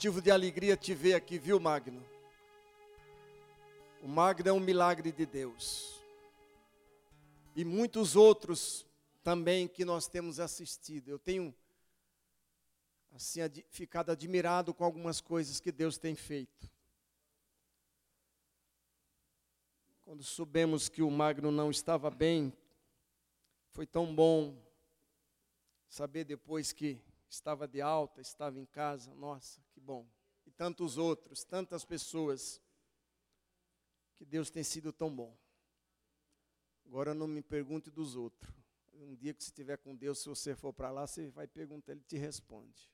motivo de alegria te ver aqui, viu, Magno? O Magno é um milagre de Deus. E muitos outros também que nós temos assistido. Eu tenho assim ad, ficado admirado com algumas coisas que Deus tem feito. Quando soubemos que o Magno não estava bem, foi tão bom saber depois que estava de alta, estava em casa. Nossa, que bom. E tantos outros, tantas pessoas que Deus tem sido tão bom. Agora não me pergunte dos outros. Um dia que você estiver com Deus, se você for para lá, você vai perguntar, Ele te responde.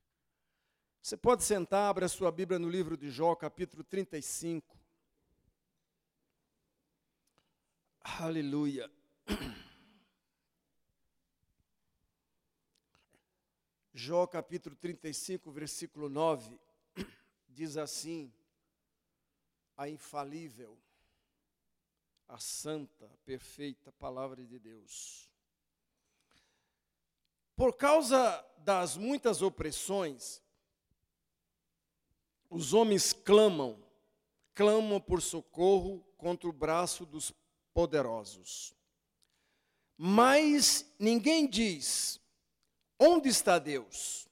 Você pode sentar, abra sua Bíblia no livro de Jó, capítulo 35. Aleluia. Jó capítulo 35, versículo 9, diz assim: a infalível, a santa, a perfeita palavra de Deus. Por causa das muitas opressões, os homens clamam, clamam por socorro contra o braço dos poderosos. Mas ninguém diz: onde está Deus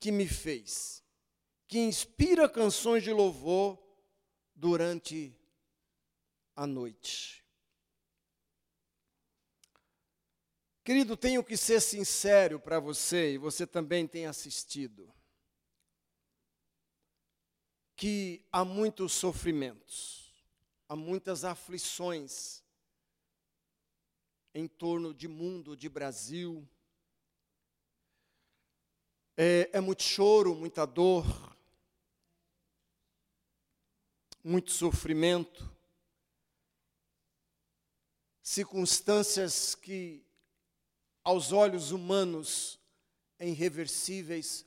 que me fez, que inspira canções de louvor durante a noite? Querido, tenho que ser sincero para você, e você também tem assistido, que há muitos sofrimentos, há muitas aflições em torno de mundo, de Brasil. É, é muito choro, muita dor, muito sofrimento, circunstâncias que aos olhos humanos irreversíveis.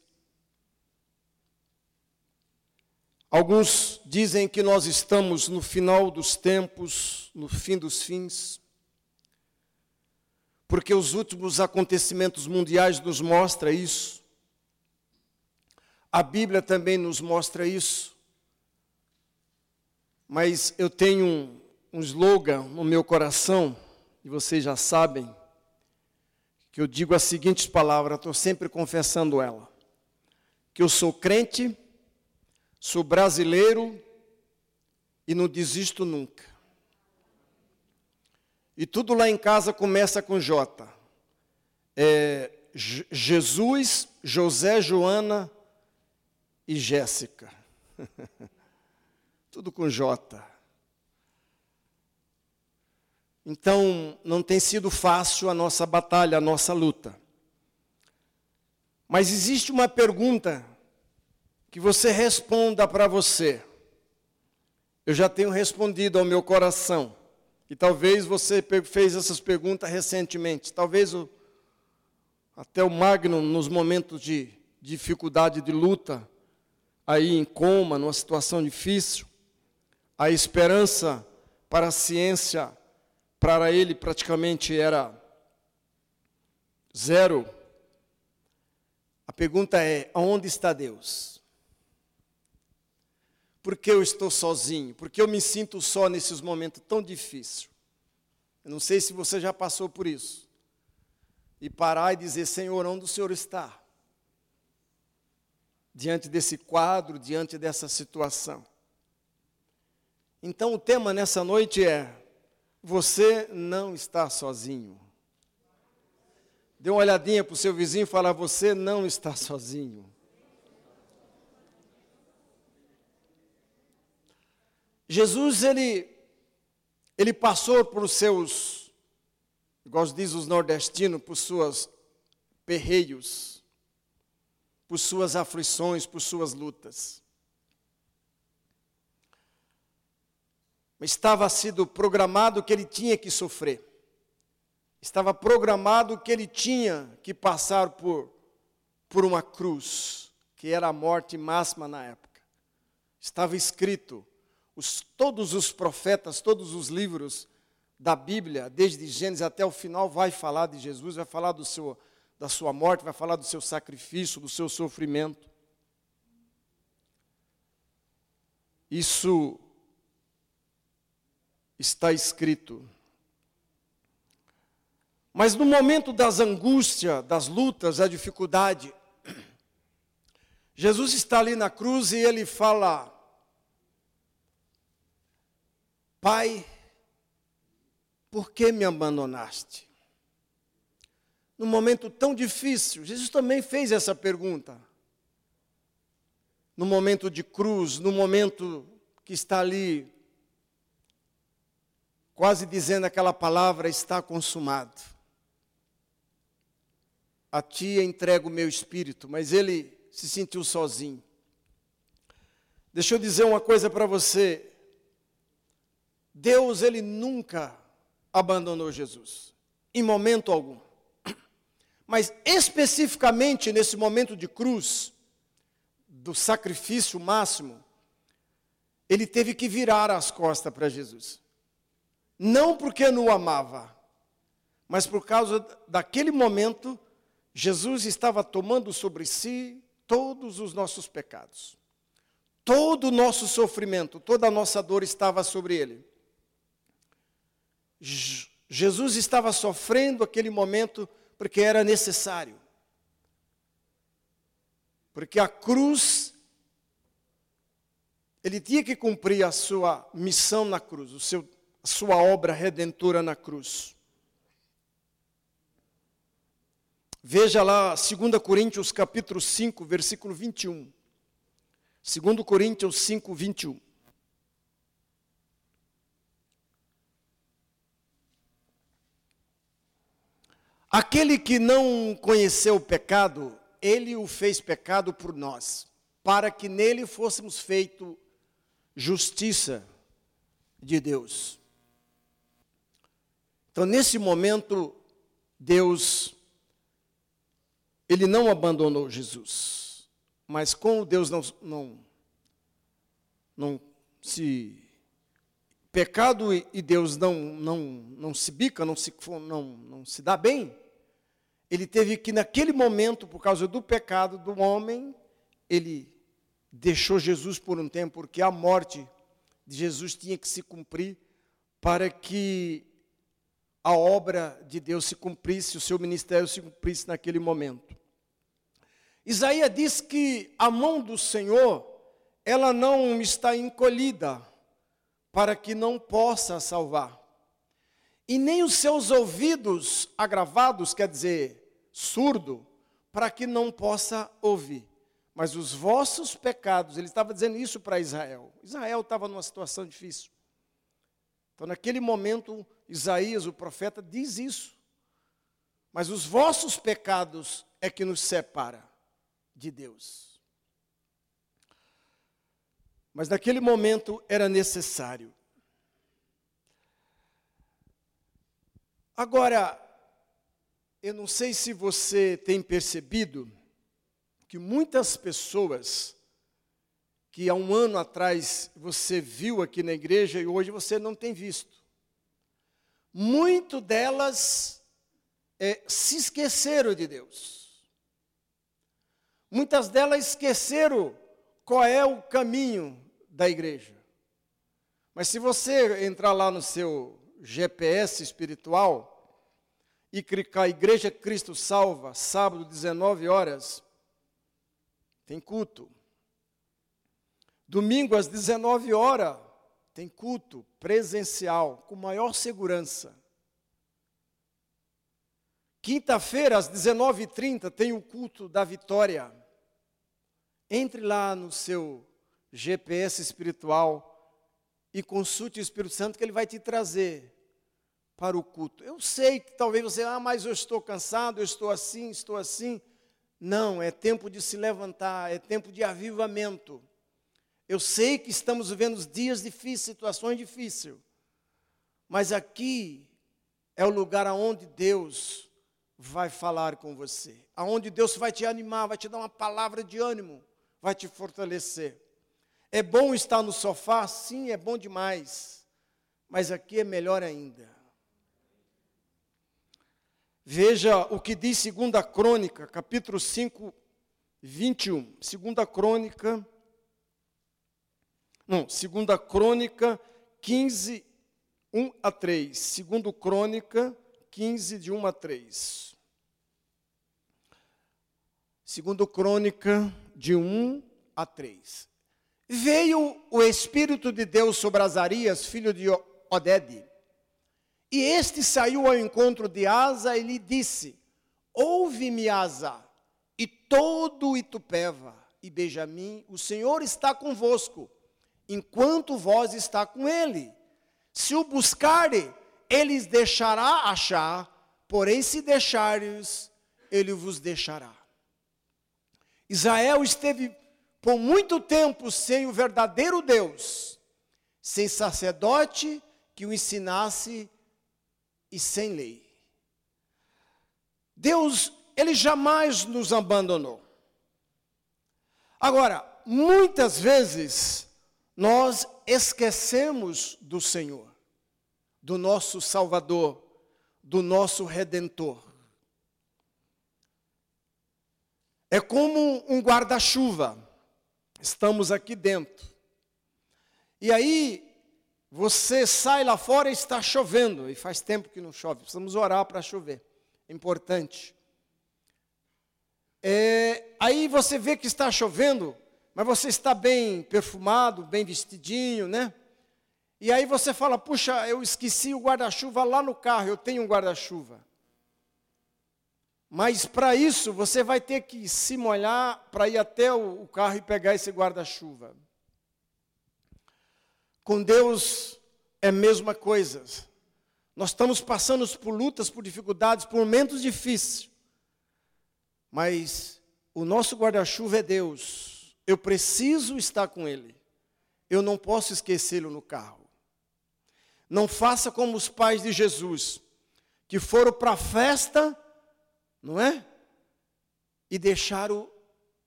Alguns dizem que nós estamos no final dos tempos, no fim dos fins, porque os últimos acontecimentos mundiais nos mostram isso. A Bíblia também nos mostra isso. Mas eu tenho um, um slogan no meu coração, e vocês já sabem, que eu digo as seguintes palavras, estou sempre confessando ela. Que eu sou crente, sou brasileiro e não desisto nunca. E tudo lá em casa começa com J. É, Jesus, José, Joana e Jéssica. tudo com J. Então, não tem sido fácil a nossa batalha, a nossa luta. Mas existe uma pergunta que você responda para você. Eu já tenho respondido ao meu coração. E talvez você fez essas perguntas recentemente. Talvez o, até o Magno, nos momentos de dificuldade, de luta, aí em coma, numa situação difícil, a esperança para a ciência para ele praticamente era zero. A pergunta é: aonde está Deus? Por que eu estou sozinho? Por que eu me sinto só nesses momentos tão difíceis? Eu não sei se você já passou por isso. E parar e dizer: Senhor, onde o Senhor está? Diante desse quadro, diante dessa situação. Então, o tema nessa noite é você não está sozinho. Dê uma olhadinha para o seu vizinho e fala: Você não está sozinho. Jesus, ele, ele passou por os seus, igual diz os nordestinos, por suas perreios, por suas aflições, por suas lutas. estava sido programado que ele tinha que sofrer. Estava programado que ele tinha que passar por, por uma cruz, que era a morte máxima na época. Estava escrito, os, todos os profetas, todos os livros da Bíblia, desde Gênesis até o final, vai falar de Jesus, vai falar do seu, da sua morte, vai falar do seu sacrifício, do seu sofrimento. Isso está escrito. Mas no momento das angústias, das lutas, da dificuldade, Jesus está ali na cruz e ele fala: Pai, por que me abandonaste? Num momento tão difícil, Jesus também fez essa pergunta. No momento de cruz, no momento que está ali, quase dizendo aquela palavra: está consumado. A ti entrego o meu espírito, mas ele se sentiu sozinho. Deixa eu dizer uma coisa para você. Deus, ele nunca abandonou Jesus, em momento algum. Mas especificamente nesse momento de cruz, do sacrifício máximo, ele teve que virar as costas para Jesus. Não porque não o amava, mas por causa daquele momento, Jesus estava tomando sobre si todos os nossos pecados. Todo o nosso sofrimento, toda a nossa dor estava sobre ele. Jesus estava sofrendo aquele momento porque era necessário. Porque a cruz, ele tinha que cumprir a sua missão na cruz, o seu, a sua obra redentora na cruz. Veja lá 2 Coríntios capítulo 5, versículo 21. 2 Coríntios 5, 21. Aquele que não conheceu o pecado, ele o fez pecado por nós, para que nele fôssemos feito justiça de Deus. Então, nesse momento, Deus, ele não abandonou Jesus, mas como Deus não, não, não se pecado e Deus não, não, não se bica, não se, não, não se dá bem, ele teve que, naquele momento, por causa do pecado do homem, ele deixou Jesus por um tempo, porque a morte de Jesus tinha que se cumprir para que a obra de Deus se cumprisse, o seu ministério se cumprisse naquele momento. Isaías diz que a mão do Senhor, ela não está encolhida para que não possa salvar e nem os seus ouvidos agravados, quer dizer, surdo, para que não possa ouvir. Mas os vossos pecados, ele estava dizendo isso para Israel. Israel estava numa situação difícil. Então, naquele momento, Isaías, o profeta, diz isso. Mas os vossos pecados é que nos separa de Deus. Mas naquele momento era necessário. Agora, eu não sei se você tem percebido que muitas pessoas que há um ano atrás você viu aqui na igreja e hoje você não tem visto. Muito delas é, se esqueceram de Deus. Muitas delas esqueceram qual é o caminho da igreja. Mas se você entrar lá no seu GPS espiritual e clicar Igreja Cristo Salva, sábado, 19 horas, tem culto. Domingo, às 19 horas, tem culto presencial, com maior segurança. Quinta-feira, às 19h30, tem o culto da vitória. Entre lá no seu GPS espiritual e consulte o Espírito Santo que ele vai te trazer para o culto. Eu sei que talvez você, ah, mas eu estou cansado, eu estou assim, estou assim. Não, é tempo de se levantar, é tempo de avivamento. Eu sei que estamos vivendo dias difíceis, situações difíceis. Mas aqui é o lugar aonde Deus vai falar com você. Aonde Deus vai te animar, vai te dar uma palavra de ânimo, vai te fortalecer. É bom estar no sofá? Sim, é bom demais. Mas aqui é melhor ainda. Veja o que diz 2 Crônica, capítulo 5, 21. 2 Crônica, Não, segunda crônica 15, 1 a 3. Segundo crônica 15, de 1 a 3. Segundo crônica de 1 a 3. Veio o Espírito de Deus sobre Azarias, filho de Odede. E este saiu ao encontro de Asa e lhe disse: Ouve-me, Asa, e todo Itupeva e Benjamim, o Senhor está convosco, enquanto vós está com ele. Se o buscarem, ele deixará achar, porém se deixares, ele vos deixará. Israel esteve por muito tempo sem o verdadeiro Deus, sem sacerdote que o ensinasse e sem lei. Deus, ele jamais nos abandonou. Agora, muitas vezes nós esquecemos do Senhor, do nosso Salvador, do nosso Redentor. É como um guarda-chuva Estamos aqui dentro. E aí, você sai lá fora e está chovendo, e faz tempo que não chove, precisamos orar para chover, importante. É, aí você vê que está chovendo, mas você está bem perfumado, bem vestidinho, né? E aí você fala: puxa, eu esqueci o guarda-chuva lá no carro, eu tenho um guarda-chuva. Mas para isso você vai ter que se molhar para ir até o, carro e pegar esse guarda-chuva. Com Deus é a mesma coisa. Nós estamos passando por lutas, por dificuldades, por momentos difíceis. Mas o nosso guarda-chuva é Deus. Eu preciso estar com Ele. Eu não posso esquecê-lo no carro. Não faça como os pais de Jesus, que foram para a festa não é? E deixaram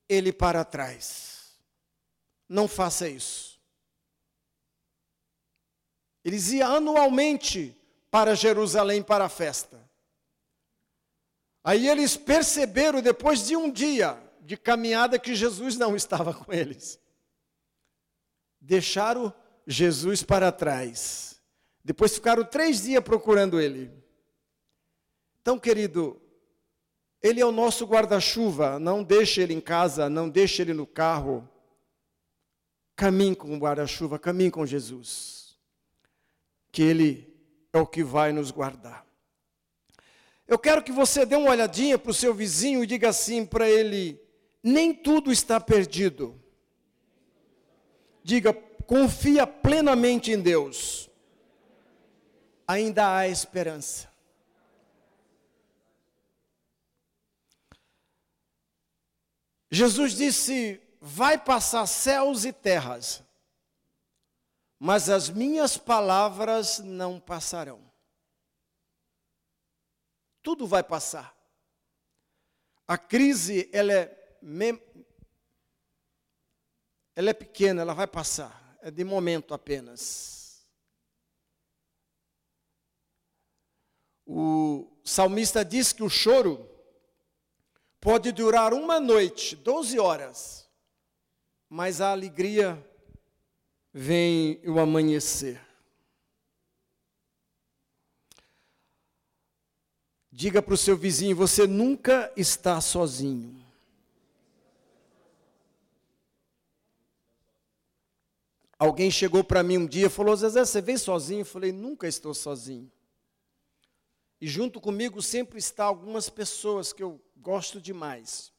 ele para trás. Não faça isso. Eles iam anualmente para Jerusalém para a festa. Aí eles perceberam, depois de um dia de caminhada, que Jesus não estava com eles. Deixaram Jesus para trás. Depois ficaram três dias procurando ele. Então, querido, ele é o nosso guarda-chuva, não deixe ele em casa, não deixe ele no carro. Caminhe com o guarda-chuva, caminhe com Jesus. Que ele é o que vai nos guardar. Eu quero que você dê uma olhadinha para o seu vizinho e diga assim para ele: nem tudo está perdido. Diga, confia plenamente em Deus. Ainda há esperança. Jesus disse: Vai passar céus e terras, mas as minhas palavras não passarão. Tudo vai passar. A crise, ela é, ela é pequena, ela vai passar. É de momento apenas. O salmista diz que o choro Pode durar uma noite, 12 horas, mas a alegria vem o amanhecer. Diga para o seu vizinho: você nunca está sozinho. Alguém chegou para mim um dia e falou: Zezé, você vem sozinho? Eu falei: nunca estou sozinho. E junto comigo sempre está algumas pessoas que eu gosto demais.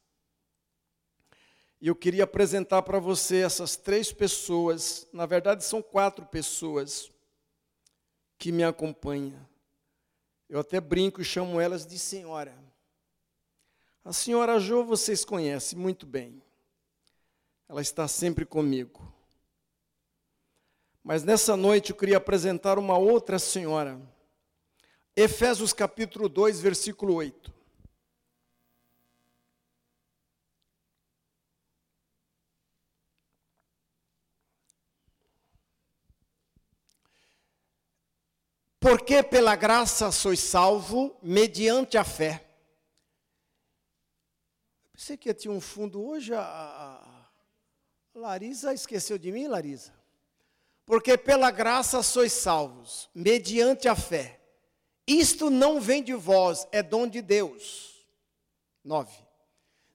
E eu queria apresentar para você essas três pessoas, na verdade são quatro pessoas que me acompanham. Eu até brinco e chamo elas de senhora. A senhora Jo vocês conhecem muito bem. Ela está sempre comigo. Mas nessa noite eu queria apresentar uma outra senhora. Efésios capítulo 2, versículo 8. Porque pela graça sois salvo mediante a fé. Eu pensei que ter um fundo hoje. A Larisa esqueceu de mim, Larisa? Porque pela graça sois salvos, mediante a fé. Isto não vem de vós, é dom de Deus. 9.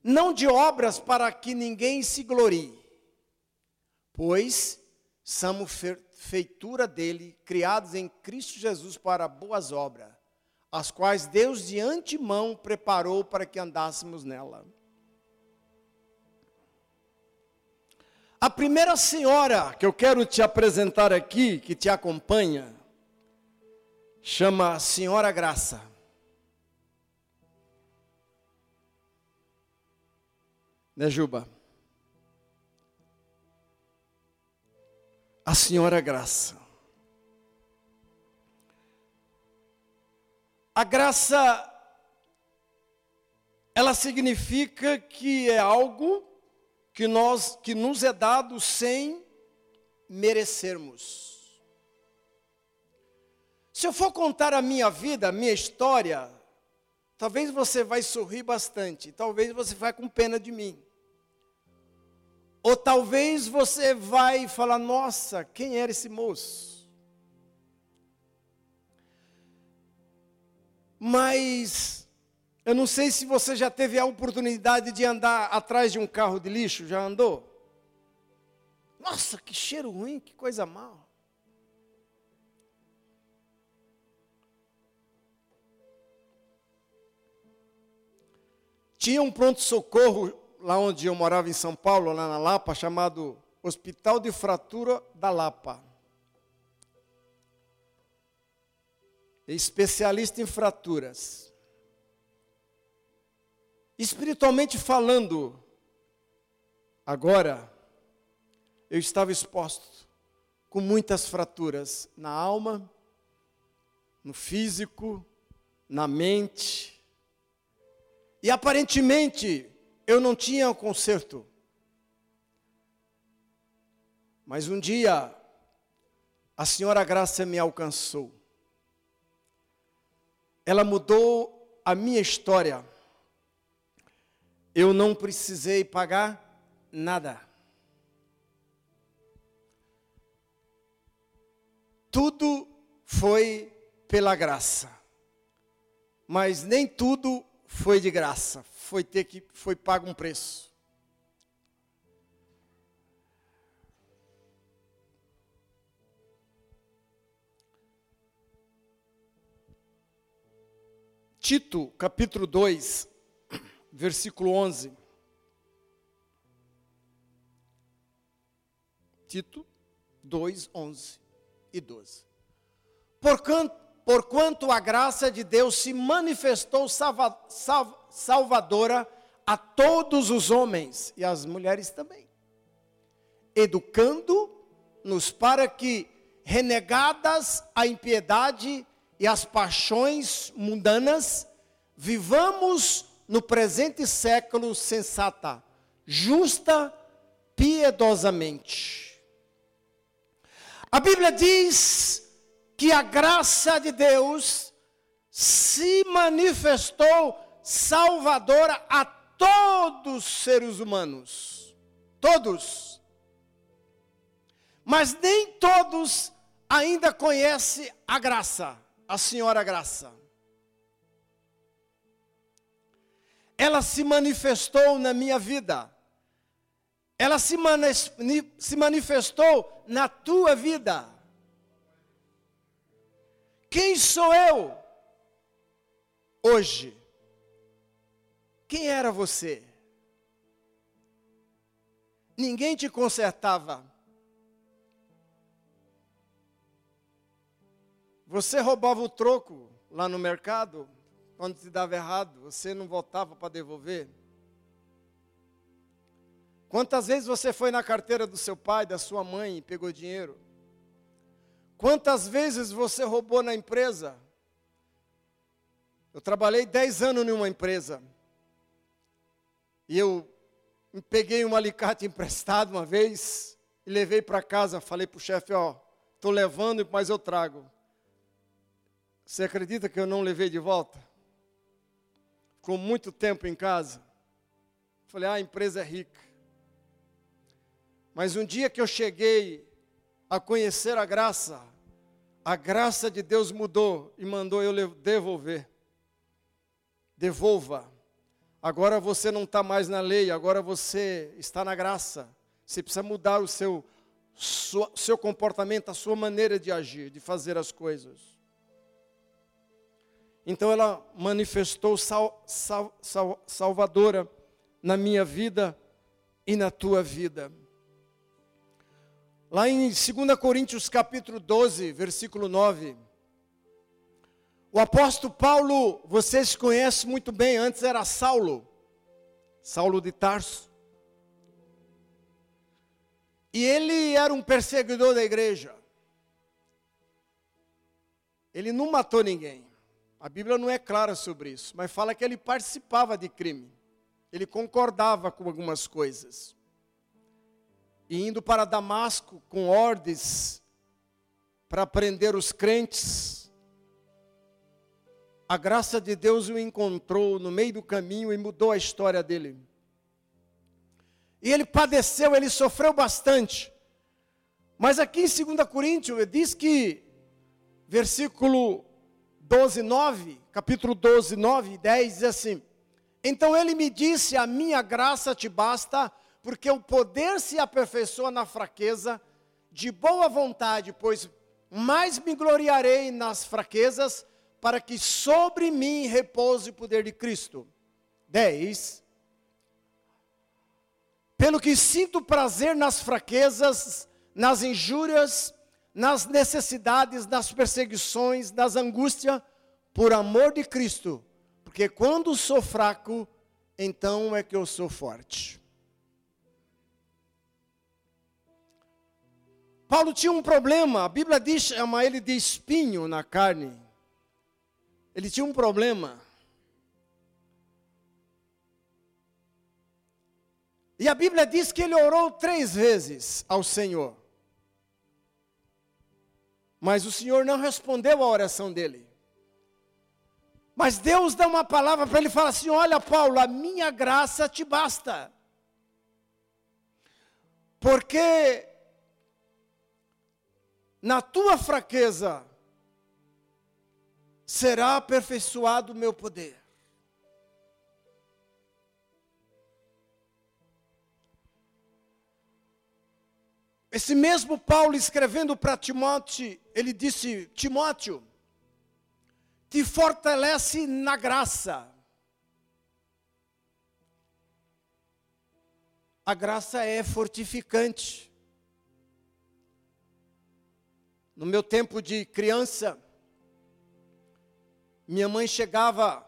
Não de obras para que ninguém se glorie, pois somos feitura dele, criados em Cristo Jesus para boas obras, as quais Deus de antemão preparou para que andássemos nela. A primeira senhora que eu quero te apresentar aqui, que te acompanha, chama Senhora Graça. Né, Juba? A Senhora Graça. A graça, ela significa que é algo que nós que nos é dado sem merecermos. Se eu for contar a minha vida, a minha história, talvez você vai sorrir bastante, talvez você vai com pena de mim. Ou talvez você vai falar: "Nossa, quem era esse moço?" Mas eu não sei se você já teve a oportunidade de andar atrás de um carro de lixo, já andou? Nossa, que cheiro ruim, que coisa mal. Tinha um pronto-socorro lá onde eu morava em São Paulo, lá na Lapa, chamado Hospital de Fratura da Lapa. Especialista em fraturas. Espiritualmente falando, agora, eu estava exposto com muitas fraturas na alma, no físico, na mente. E aparentemente eu não tinha um conserto. Mas um dia a senhora Graça me alcançou. Ela mudou a minha história eu não precisei pagar nada. Tudo foi pela graça. Mas nem tudo foi de graça. Foi ter que foi pago um preço. Tito, capítulo 2, versículo 11. Tito 2, 11 e 12. Porquanto, porquanto a graça de Deus se manifestou salva, salva, salvadora a todos os homens e as mulheres também, educando-nos para que, renegadas a impiedade e as paixões mundanas, vivamos no presente século sensata, justa, piedosamente. A Bíblia diz que a graça de Deus se manifestou salvadora a todos os seres humanos. Todos. Mas nem todos ainda conhecem a graça, a Senhora Graça. ela se manifestou na minha vida. Ela se, se manifestou na tua vida. Quem sou eu hoje? Quem era você? Ninguém te consertava. Você roubava o troco lá no mercado, quando te dava errado, você não voltava para devolver? Quantas vezes você foi na carteira do seu pai, da sua mãe e pegou dinheiro? Quantas vezes você roubou na empresa? Eu trabalhei 10 anos em uma empresa. E eu peguei um alicate emprestado uma vez e levei para casa. Falei para o chefe: Ó, estou levando, mas eu trago. Você acredita que eu não levei de volta? com muito tempo em casa. Falei, ah, a empresa é rica. Mas um dia que eu cheguei a conhecer a graça, a graça de Deus mudou e mandou eu devolver. Devolva. Agora você não está mais na lei, agora você está na graça. Você precisa mudar o seu, seu comportamento, a sua maneira de agir, de fazer as coisas. Então ela manifestou sal, sal, sal, salvadora na minha vida e na tua vida. Lá em 2 Coríntios capítulo 12, versículo 9. O apóstolo Paulo, vocês conhecem muito bem, antes era Saulo, Saulo de Tarso. E ele era um perseguidor da igreja. Ele não matou ninguém. A Bíblia não é clara sobre isso, mas fala que ele participava de crime. Ele concordava com algumas coisas. E indo para Damasco com ordens para prender os crentes, a graça de Deus o encontrou no meio do caminho e mudou a história dele. E ele padeceu, ele sofreu bastante. Mas aqui em 2 Coríntios diz que, versículo 12, 9, capítulo 12, 9 e 10, diz assim: Então ele me disse: A minha graça te basta, porque o poder se aperfeiçoa na fraqueza, de boa vontade, pois mais me gloriarei nas fraquezas, para que sobre mim repouse o poder de Cristo. 10. Pelo que sinto prazer nas fraquezas, nas injúrias, nas necessidades, nas perseguições, nas angústias, por amor de Cristo. Porque quando sou fraco, então é que eu sou forte. Paulo tinha um problema, a Bíblia diz, chama ele de espinho na carne. Ele tinha um problema. E a Bíblia diz que ele orou três vezes ao Senhor. Mas o Senhor não respondeu à oração dele. Mas Deus dá uma palavra para ele e fala assim: Olha, Paulo, a minha graça te basta. Porque na tua fraqueza será aperfeiçoado o meu poder. Esse mesmo Paulo escrevendo para Timóteo, ele disse: Timóteo, te fortalece na graça. A graça é fortificante. No meu tempo de criança, minha mãe chegava,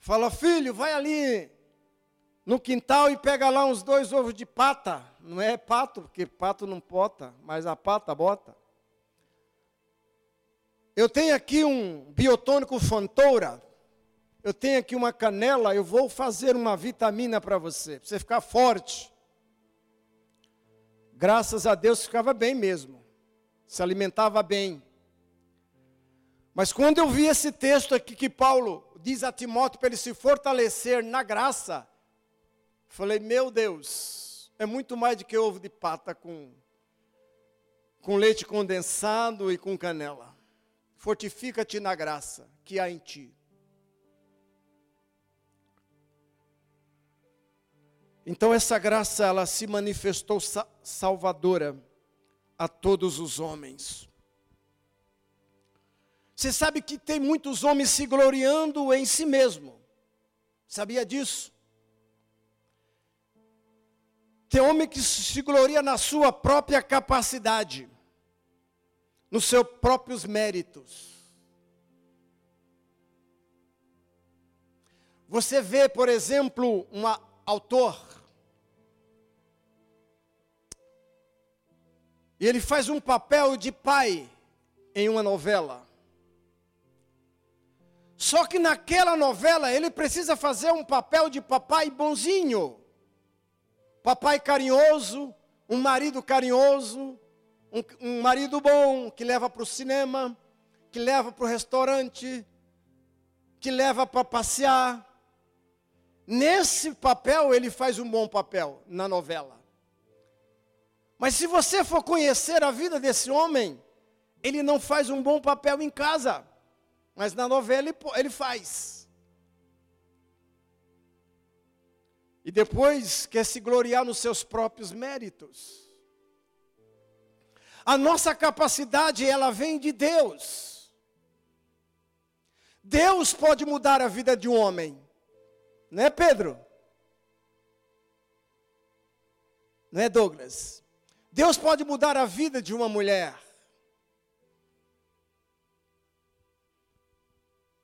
fala: Filho, vai ali no quintal e pega lá uns dois ovos de pata. Não é pato, porque pato não pota, mas a pata bota. Eu tenho aqui um biotônico Fontoura. Eu tenho aqui uma canela, eu vou fazer uma vitamina para você, para você ficar forte. Graças a Deus ficava bem mesmo. Se alimentava bem. Mas quando eu vi esse texto aqui que Paulo diz a Timóteo para ele se fortalecer na graça, Falei, meu Deus, é muito mais do que ovo de pata com, com leite condensado e com canela. Fortifica-te na graça que há em ti. Então essa graça ela se manifestou salvadora a todos os homens. Você sabe que tem muitos homens se gloriando em si mesmo. Sabia disso? Tem homem que se gloria na sua própria capacidade, nos seus próprios méritos. Você vê, por exemplo, um autor, e ele faz um papel de pai em uma novela. Só que naquela novela ele precisa fazer um papel de papai bonzinho papai carinhoso, um marido carinhoso, um, um marido bom que leva para o cinema, que leva para o restaurante, que leva para passear. Nesse papel ele faz um bom papel na novela. Mas se você for conhecer a vida desse homem, ele não faz um bom papel em casa, mas na novela ele, ele faz. E depois quer se gloriar nos seus próprios méritos. A nossa capacidade, ela vem de Deus. Deus pode mudar a vida de um homem, né, Pedro? Não é, Douglas? Deus pode mudar a vida de uma mulher.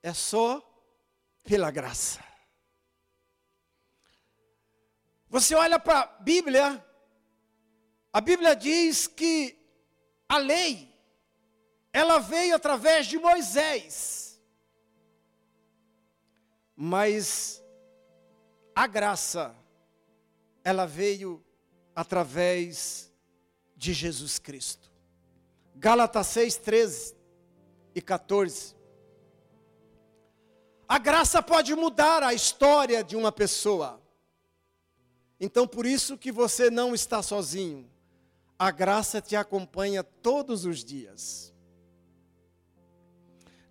É só pela graça. Você olha para a Bíblia, a Bíblia diz que a lei, ela veio através de Moisés. Mas a graça, ela veio através de Jesus Cristo. Gálatas 6, 13 e 14. A graça pode mudar a história de uma pessoa. Então por isso que você não está sozinho. A graça te acompanha todos os dias.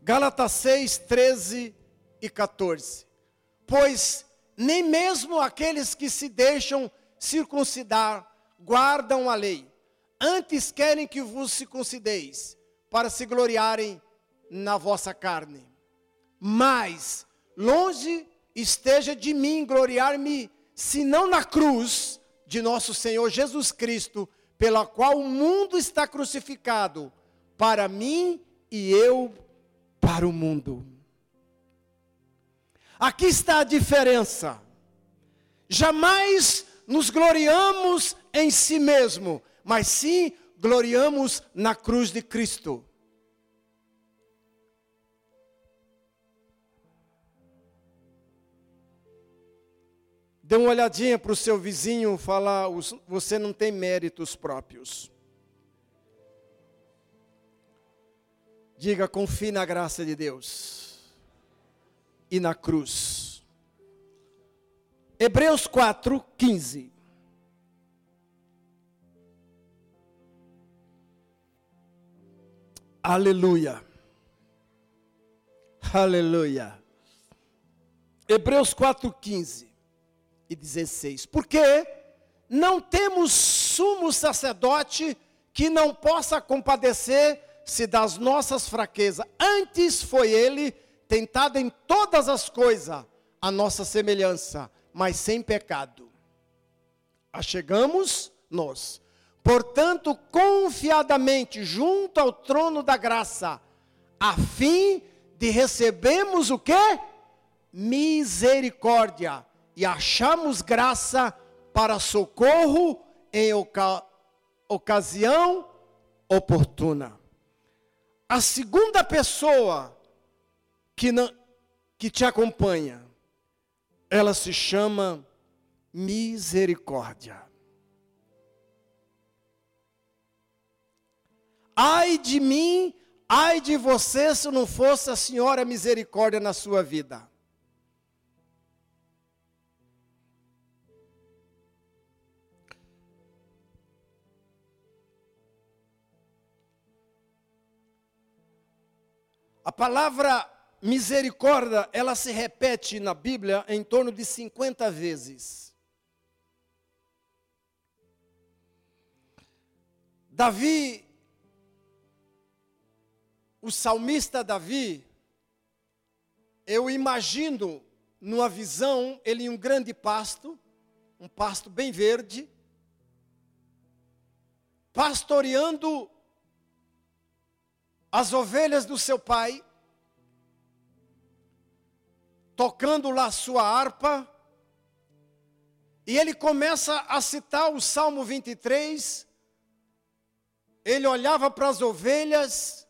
Gálatas 6, 13 e 14. Pois nem mesmo aqueles que se deixam circuncidar guardam a lei. Antes querem que vos circuncideis, para se gloriarem na vossa carne. Mas, longe esteja de mim gloriar-me, senão na cruz de nosso Senhor Jesus Cristo, pela qual o mundo está crucificado, para mim e eu para o mundo. Aqui está a diferença. Jamais nos gloriamos em si mesmo, mas sim gloriamos na cruz de Cristo. Dê uma olhadinha para o seu vizinho falar: você não tem méritos próprios. Diga, confie na graça de Deus e na cruz. Hebreus 4, 15. Aleluia. Aleluia. Hebreus 4, 15 e 16. Porque não temos sumo sacerdote que não possa compadecer-se das nossas fraquezas. Antes foi ele tentado em todas as coisas, a nossa semelhança, mas sem pecado. Achegamos nós, portanto, confiadamente junto ao trono da graça, a fim de recebermos o que? Misericórdia e achamos graça para socorro em oca ocasião oportuna. A segunda pessoa que, não, que te acompanha ela se chama misericórdia. Ai de mim, ai de você se não fosse a Senhora misericórdia na sua vida. A palavra misericórdia, ela se repete na Bíblia em torno de 50 vezes. Davi, o salmista Davi, eu imagino numa visão ele em um grande pasto, um pasto bem verde, pastoreando as ovelhas do seu pai, tocando lá sua harpa, e ele começa a citar o Salmo 23. Ele olhava para as ovelhas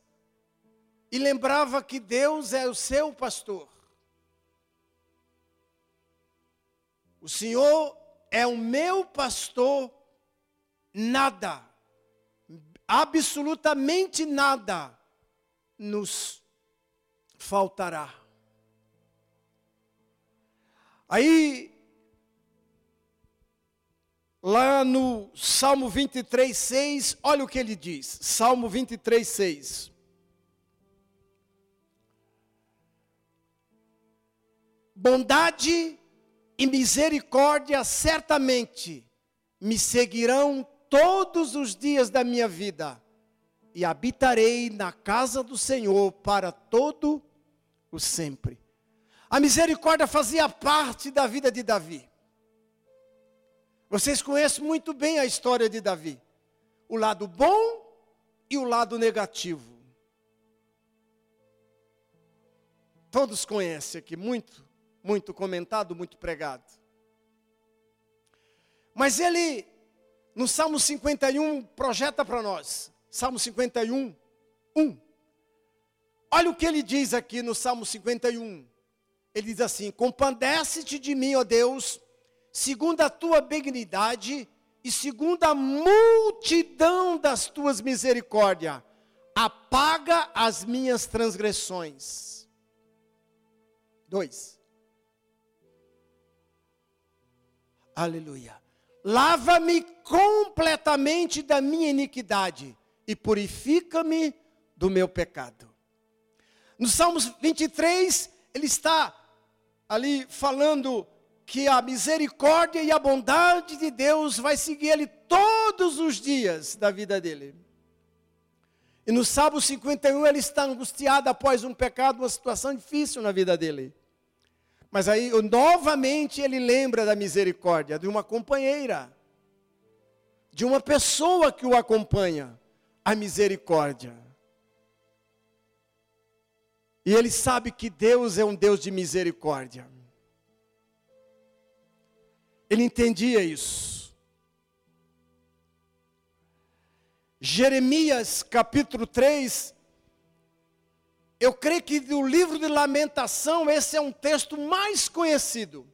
e lembrava que Deus é o seu pastor. O Senhor é o meu pastor, nada, absolutamente nada nos faltará. Aí, lá no Salmo 23, 6, olha o que ele diz. Salmo 23, 6. Bondade e misericórdia certamente me seguirão todos os dias da minha vida, e habitarei na casa do Senhor para todo o sempre. A misericórdia fazia parte da vida de Davi. Vocês conhecem muito bem a história de Davi. O lado bom e o lado negativo. Todos conhecem aqui, muito, muito comentado, muito pregado. Mas ele, no Salmo 51, projeta para nós. Salmo 51, 1. Olha o que ele diz aqui no Salmo 51. Ele diz assim: Compadece-te de mim, ó Deus, segundo a tua benignidade e segundo a multidão das tuas misericórdias, apaga as minhas transgressões. 2. Aleluia. Lava-me completamente da minha iniquidade e purifica-me do meu pecado. No Salmos 23, ele está ali falando que a misericórdia e a bondade de Deus vai seguir ele todos os dias da vida dele. E no Salmo 51 ele está angustiado após um pecado, uma situação difícil na vida dele. Mas aí, novamente, ele lembra da misericórdia de uma companheira, de uma pessoa que o acompanha, a misericórdia. E ele sabe que Deus é um Deus de misericórdia. Ele entendia isso. Jeremias capítulo 3, eu creio que do livro de Lamentação, esse é um texto mais conhecido.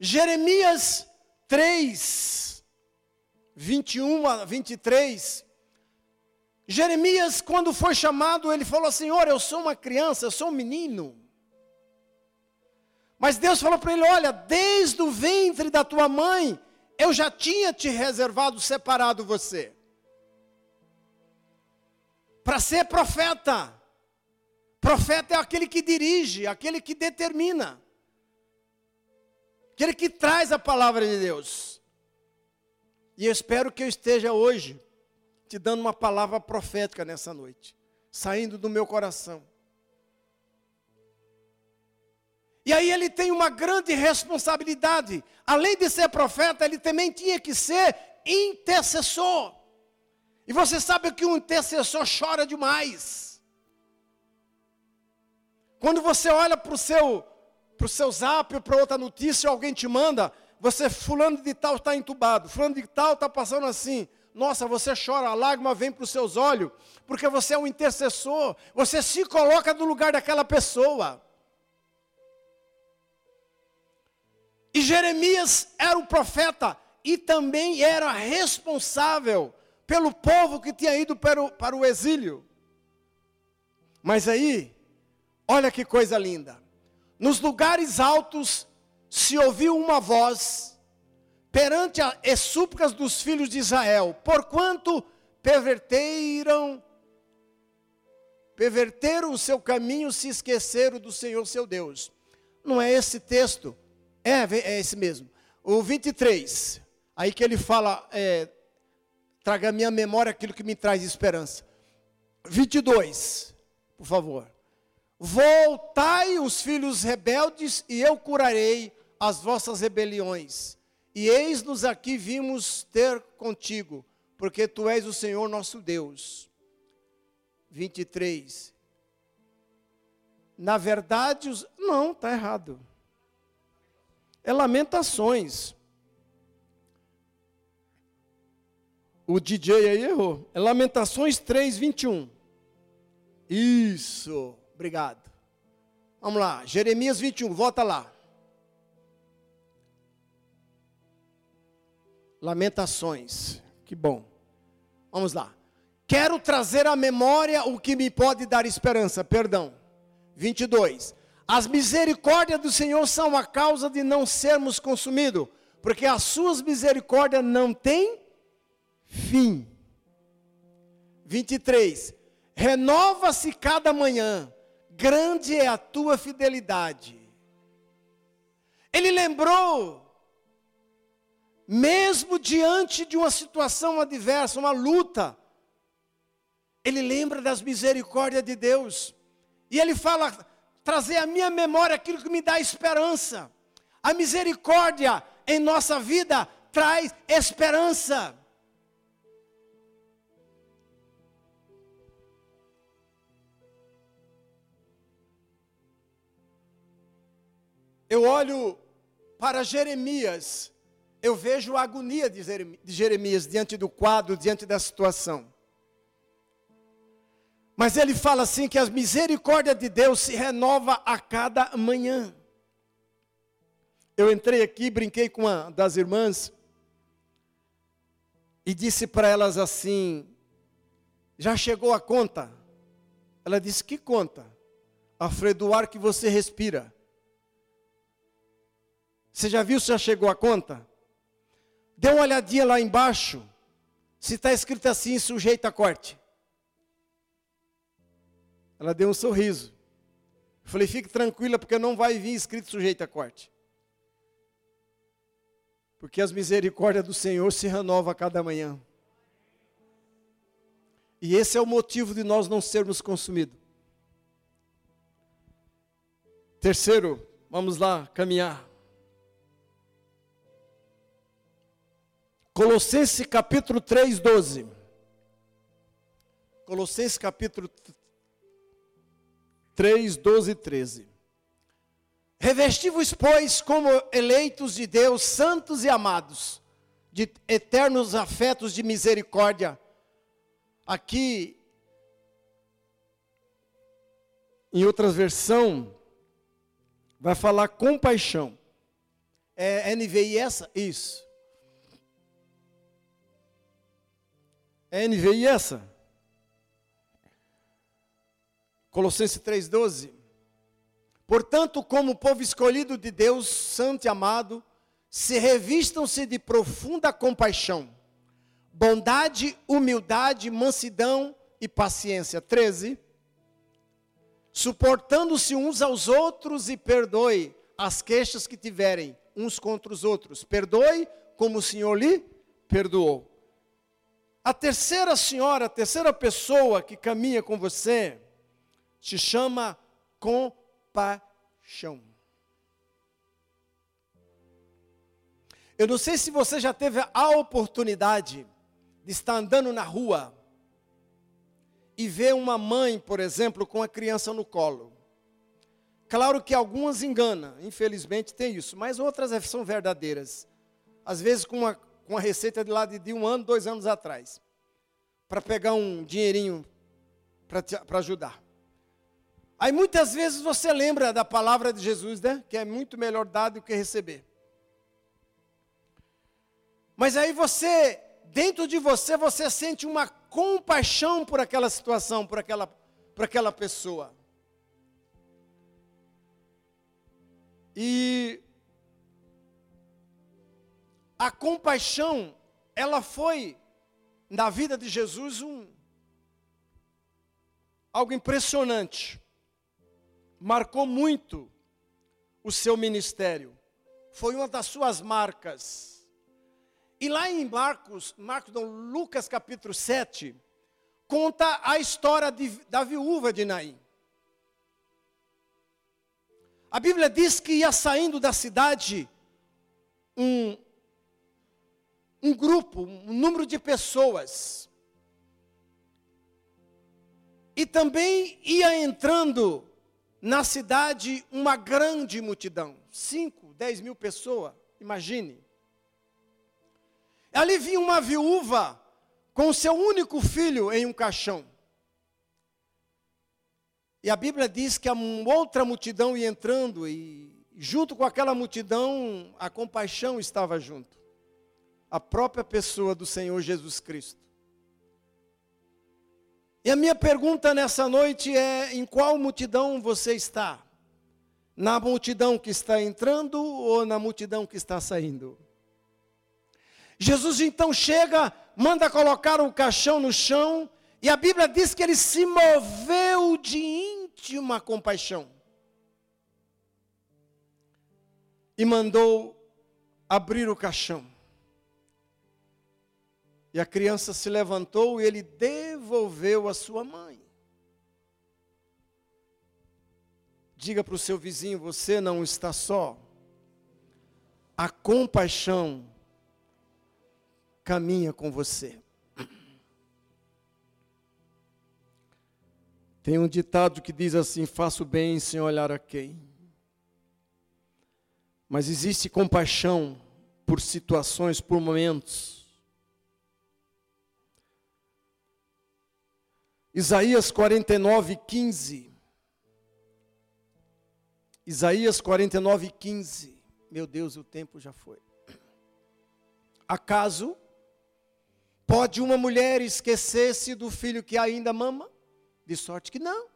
Jeremias 3, 21 a 23. Jeremias, quando foi chamado, ele falou: Senhor, eu sou uma criança, eu sou um menino. Mas Deus falou para ele: Olha, desde o ventre da tua mãe, eu já tinha te reservado, separado você para ser profeta. Profeta é aquele que dirige, aquele que determina, aquele que traz a palavra de Deus. E eu espero que eu esteja hoje te dando uma palavra profética nessa noite, saindo do meu coração. E aí ele tem uma grande responsabilidade. Além de ser profeta, ele também tinha que ser intercessor. E você sabe que um intercessor chora demais. Quando você olha para o seu, seu zap ou para outra notícia, alguém te manda, você, fulano de tal está entubado, fulano de tal está passando assim. Nossa, você chora, a lágrima vem para os seus olhos, porque você é um intercessor, você se coloca no lugar daquela pessoa. E Jeremias era o profeta e também era responsável pelo povo que tinha ido para o, para o exílio. Mas aí, olha que coisa linda. Nos lugares altos se ouviu uma voz perante as súplicas dos filhos de Israel, porquanto perverteram perverteram o seu caminho, se esqueceram do Senhor seu Deus. Não é esse texto? É, é esse mesmo. O 23, aí que ele fala, é, traga à minha memória aquilo que me traz esperança. 22, por favor. Voltai os filhos rebeldes, e eu curarei as vossas rebeliões. E eis-nos aqui vimos ter contigo, porque tu és o Senhor nosso Deus. 23. Na verdade, os... não, está errado. É Lamentações. O DJ aí errou. É Lamentações 3, 21. Isso, obrigado. Vamos lá, Jeremias 21, volta lá. Lamentações, que bom. Vamos lá. Quero trazer à memória o que me pode dar esperança, perdão. 22. As misericórdias do Senhor são a causa de não sermos consumidos, porque as suas misericórdias não têm fim. 23. Renova-se cada manhã, grande é a tua fidelidade. Ele lembrou, mesmo diante de uma situação adversa, uma luta, ele lembra das misericórdias de Deus. E ele fala: trazer à minha memória aquilo que me dá esperança. A misericórdia em nossa vida traz esperança. Eu olho para Jeremias, eu vejo a agonia de Jeremias diante do quadro, diante da situação. Mas ele fala assim que a misericórdia de Deus se renova a cada manhã. Eu entrei aqui, brinquei com uma das irmãs e disse para elas assim: Já chegou a conta? Ela disse: Que conta? Alfredo, o ar que você respira. Você já viu se já chegou a conta? Dê uma olhadinha lá embaixo, se está escrito assim, sujeito a corte. Ela deu um sorriso. Eu falei, fique tranquila, porque não vai vir escrito sujeito a corte. Porque as misericórdias do Senhor se renovam a cada manhã. E esse é o motivo de nós não sermos consumidos. Terceiro, vamos lá caminhar. Colossenses capítulo 3, 12. Colossenses capítulo 3, 12 e 13. Revesti-vos, pois, como eleitos de Deus, santos e amados, de eternos afetos de misericórdia. Aqui, em outra versão, vai falar compaixão. É NVI essa? Isso. NVI essa? Colossenses 3,12. Portanto, como povo escolhido de Deus, santo e amado, se revistam-se de profunda compaixão, bondade, humildade, mansidão e paciência. 13. Suportando-se uns aos outros e perdoe as queixas que tiverem uns contra os outros. Perdoe como o Senhor lhe perdoou. A terceira senhora, a terceira pessoa que caminha com você, se chama compaixão. Eu não sei se você já teve a oportunidade de estar andando na rua e ver uma mãe, por exemplo, com a criança no colo. Claro que algumas enganam, infelizmente tem isso, mas outras são verdadeiras. Às vezes com uma, com uma receita de lá de, de um ano, dois anos atrás, para pegar um dinheirinho para ajudar. Aí muitas vezes você lembra da palavra de Jesus, né? Que é muito melhor dar do que receber. Mas aí você, dentro de você, você sente uma compaixão por aquela situação, por aquela, por aquela pessoa. E a compaixão, ela foi na vida de Jesus um algo impressionante marcou muito o seu ministério. Foi uma das suas marcas. E lá em Marcos, Marcos não, Lucas capítulo 7, conta a história de, da viúva de Naim. A Bíblia diz que ia saindo da cidade um, um grupo, um número de pessoas. E também ia entrando na cidade uma grande multidão, 5, 10 mil pessoas, imagine. Ali vinha uma viúva com seu único filho em um caixão. E a Bíblia diz que a outra multidão ia entrando e junto com aquela multidão a compaixão estava junto. A própria pessoa do Senhor Jesus Cristo. E a minha pergunta nessa noite é: em qual multidão você está? Na multidão que está entrando ou na multidão que está saindo? Jesus então chega, manda colocar o caixão no chão, e a Bíblia diz que ele se moveu de íntima compaixão. E mandou abrir o caixão. E a criança se levantou e ele devolveu a sua mãe. Diga para o seu vizinho: você não está só. A compaixão caminha com você. Tem um ditado que diz assim: faço bem sem olhar a quem. Mas existe compaixão por situações, por momentos. Isaías 49, 15. Isaías 49, 15. Meu Deus, o tempo já foi. Acaso pode uma mulher esquecer-se do filho que ainda mama? De sorte que não.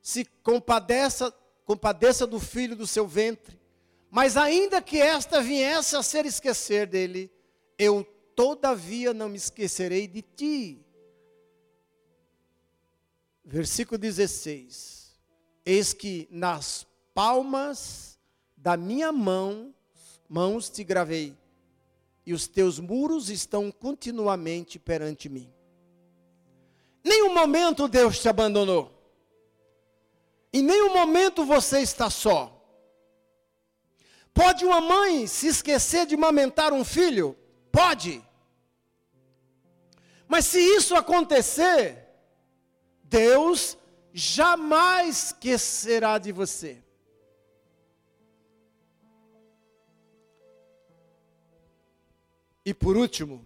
Se compadeça, compadeça do filho do seu ventre. Mas ainda que esta viesse a ser esquecer dele, eu todavia não me esquecerei de ti. Versículo 16. Eis que nas palmas da minha mão, mãos te gravei, e os teus muros estão continuamente perante mim. Nenhum momento Deus te abandonou. Em nenhum momento você está só. Pode uma mãe se esquecer de amamentar um filho? Pode. Mas se isso acontecer, Deus jamais esquecerá de você. E por último,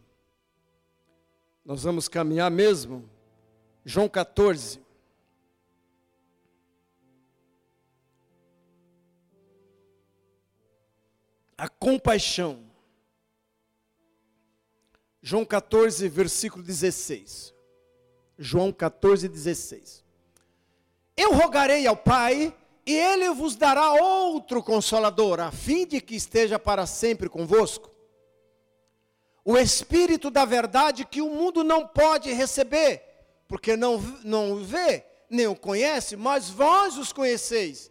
nós vamos caminhar mesmo João 14. A compaixão. João 14, versículo 16. João 14, 16. Eu rogarei ao Pai, e Ele vos dará outro consolador, a fim de que esteja para sempre convosco. O Espírito da verdade que o mundo não pode receber, porque não, não vê, nem o conhece, mas vós os conheceis,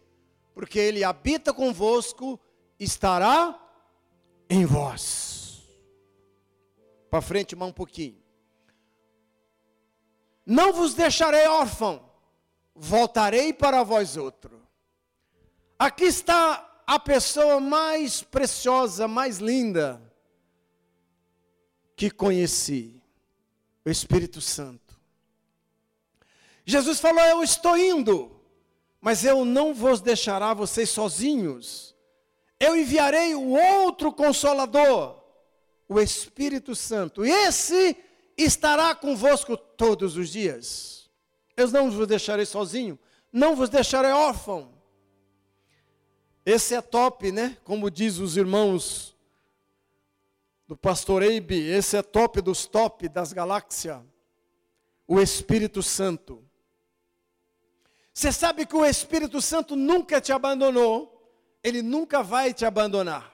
porque ele habita convosco, estará em vós. Para frente, mais um pouquinho. Não vos deixarei órfão, voltarei para vós outro. Aqui está a pessoa mais preciosa, mais linda que conheci, o Espírito Santo. Jesus falou: Eu estou indo, mas eu não vos deixará vocês sozinhos. Eu enviarei o outro consolador, o Espírito Santo. E esse estará convosco todos os dias. Eu não vos deixarei sozinho, não vos deixarei órfão. Esse é top, né? Como diz os irmãos do pastor Eibe, esse é top dos top das galáxias. O Espírito Santo. Você sabe que o Espírito Santo nunca te abandonou, ele nunca vai te abandonar.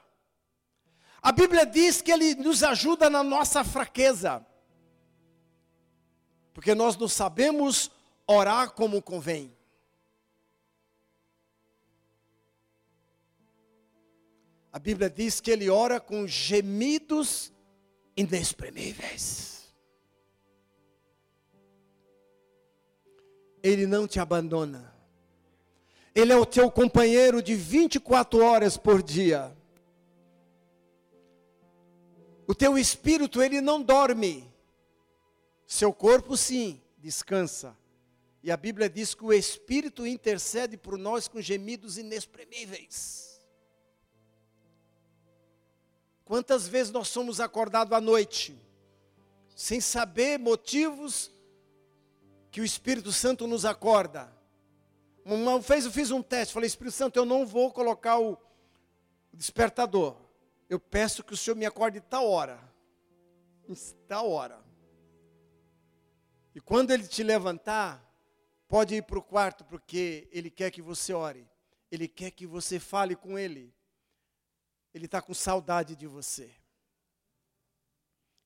A Bíblia diz que ele nos ajuda na nossa fraqueza, porque nós não sabemos orar como convém. A Bíblia diz que ele ora com gemidos inexprimíveis. Ele não te abandona. Ele é o teu companheiro de 24 horas por dia. O teu espírito, ele não dorme. Seu corpo, sim, descansa. E a Bíblia diz que o espírito intercede por nós com gemidos inexprimíveis. Quantas vezes nós somos acordados à noite, sem saber motivos que o Espírito Santo nos acorda. Uma vez eu fiz um teste, falei, Espírito Santo, eu não vou colocar o despertador. Eu peço que o Senhor me acorde tal hora. Tal hora. E quando ele te levantar, pode ir para o quarto, porque ele quer que você ore. Ele quer que você fale com ele. Ele está com saudade de você.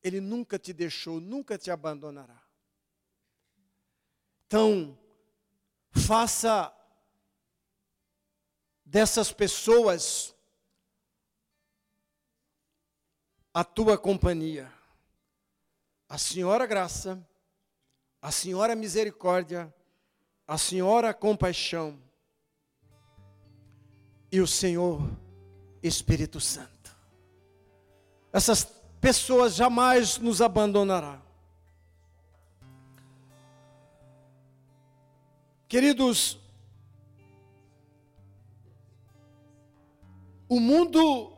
Ele nunca te deixou, nunca te abandonará. Então, faça dessas pessoas a tua companhia. A Senhora Graça, a Senhora Misericórdia, a Senhora Compaixão e o Senhor Espírito Santo. Essas pessoas jamais nos abandonarão. Queridos, o mundo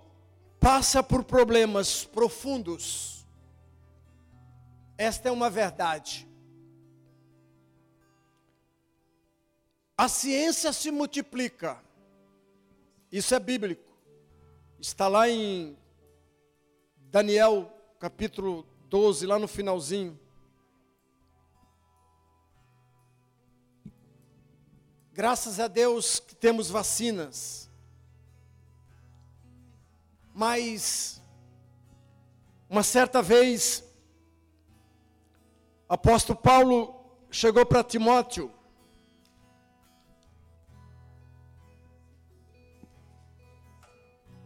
passa por problemas profundos. Esta é uma verdade. A ciência se multiplica. Isso é bíblico. Está lá em Daniel capítulo 12, lá no finalzinho. Graças a Deus que temos vacinas. Mas, uma certa vez, apóstolo Paulo chegou para Timóteo.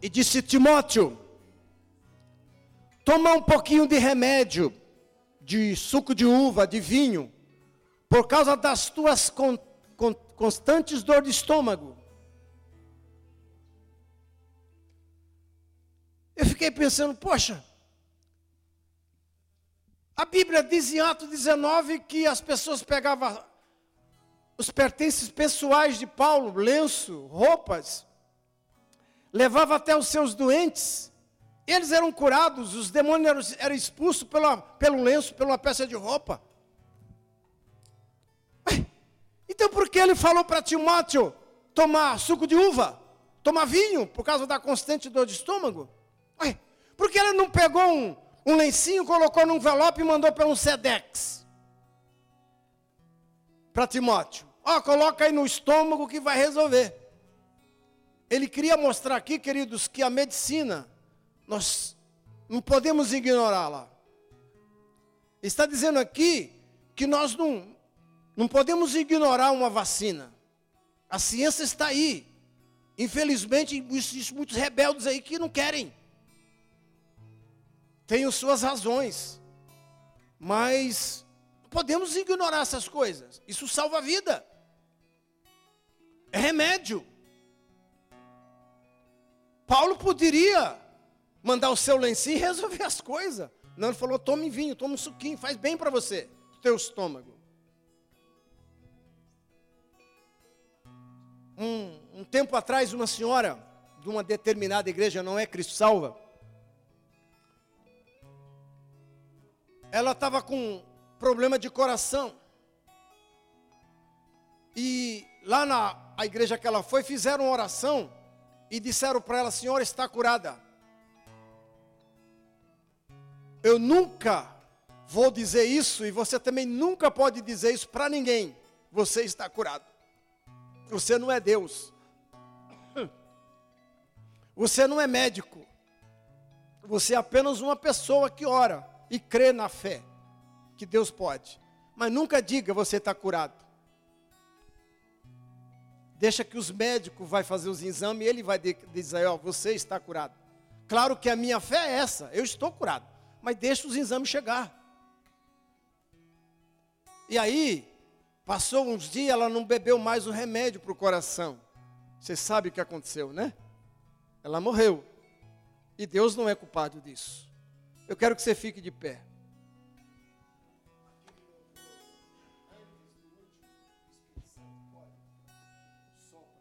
E disse: Timóteo, toma um pouquinho de remédio, de suco de uva, de vinho, por causa das tuas con, con, constantes dor de estômago. Eu fiquei pensando, poxa, a Bíblia diz em Atos 19 que as pessoas pegavam os pertences pessoais de Paulo, lenço, roupas, levava até os seus doentes, eles eram curados, os demônios eram, eram expulsos pela, pelo lenço, pela peça de roupa. Então por que ele falou para Timóteo tomar suco de uva, tomar vinho, por causa da constante dor de estômago? Por que ele não pegou um, um lencinho, colocou num envelope e mandou para um Sedex? Para Timóteo. Ó, oh, coloca aí no estômago que vai resolver. Ele queria mostrar aqui, queridos, que a medicina, nós não podemos ignorá-la. Está dizendo aqui que nós não, não podemos ignorar uma vacina. A ciência está aí. Infelizmente, existem muitos rebeldes aí que não querem. Tem suas razões. Mas não podemos ignorar essas coisas. Isso salva a vida. É remédio. Paulo poderia mandar o seu lencinho e resolver as coisas. Não, ele falou: tome vinho, tome um suquinho, faz bem para você, teu estômago. Um, um tempo atrás, uma senhora de uma determinada igreja, não é Cristo Salva, ela estava com problema de coração. E lá na igreja que ela foi, fizeram uma oração e disseram para ela: Senhora, está curada. Eu nunca vou dizer isso e você também nunca pode dizer isso para ninguém. Você está curado. Você não é Deus. Você não é médico. Você é apenas uma pessoa que ora e crê na fé que Deus pode. Mas nunca diga você está curado. Deixa que os médicos vai fazer os exames e ele vai dizer, ó, você está curado. Claro que a minha fé é essa, eu estou curado. Mas deixa os exames chegar. E aí, passou uns dias, ela não bebeu mais o remédio para o coração. Você sabe o que aconteceu, né? Ela morreu. E Deus não é culpado disso. Eu quero que você fique de pé.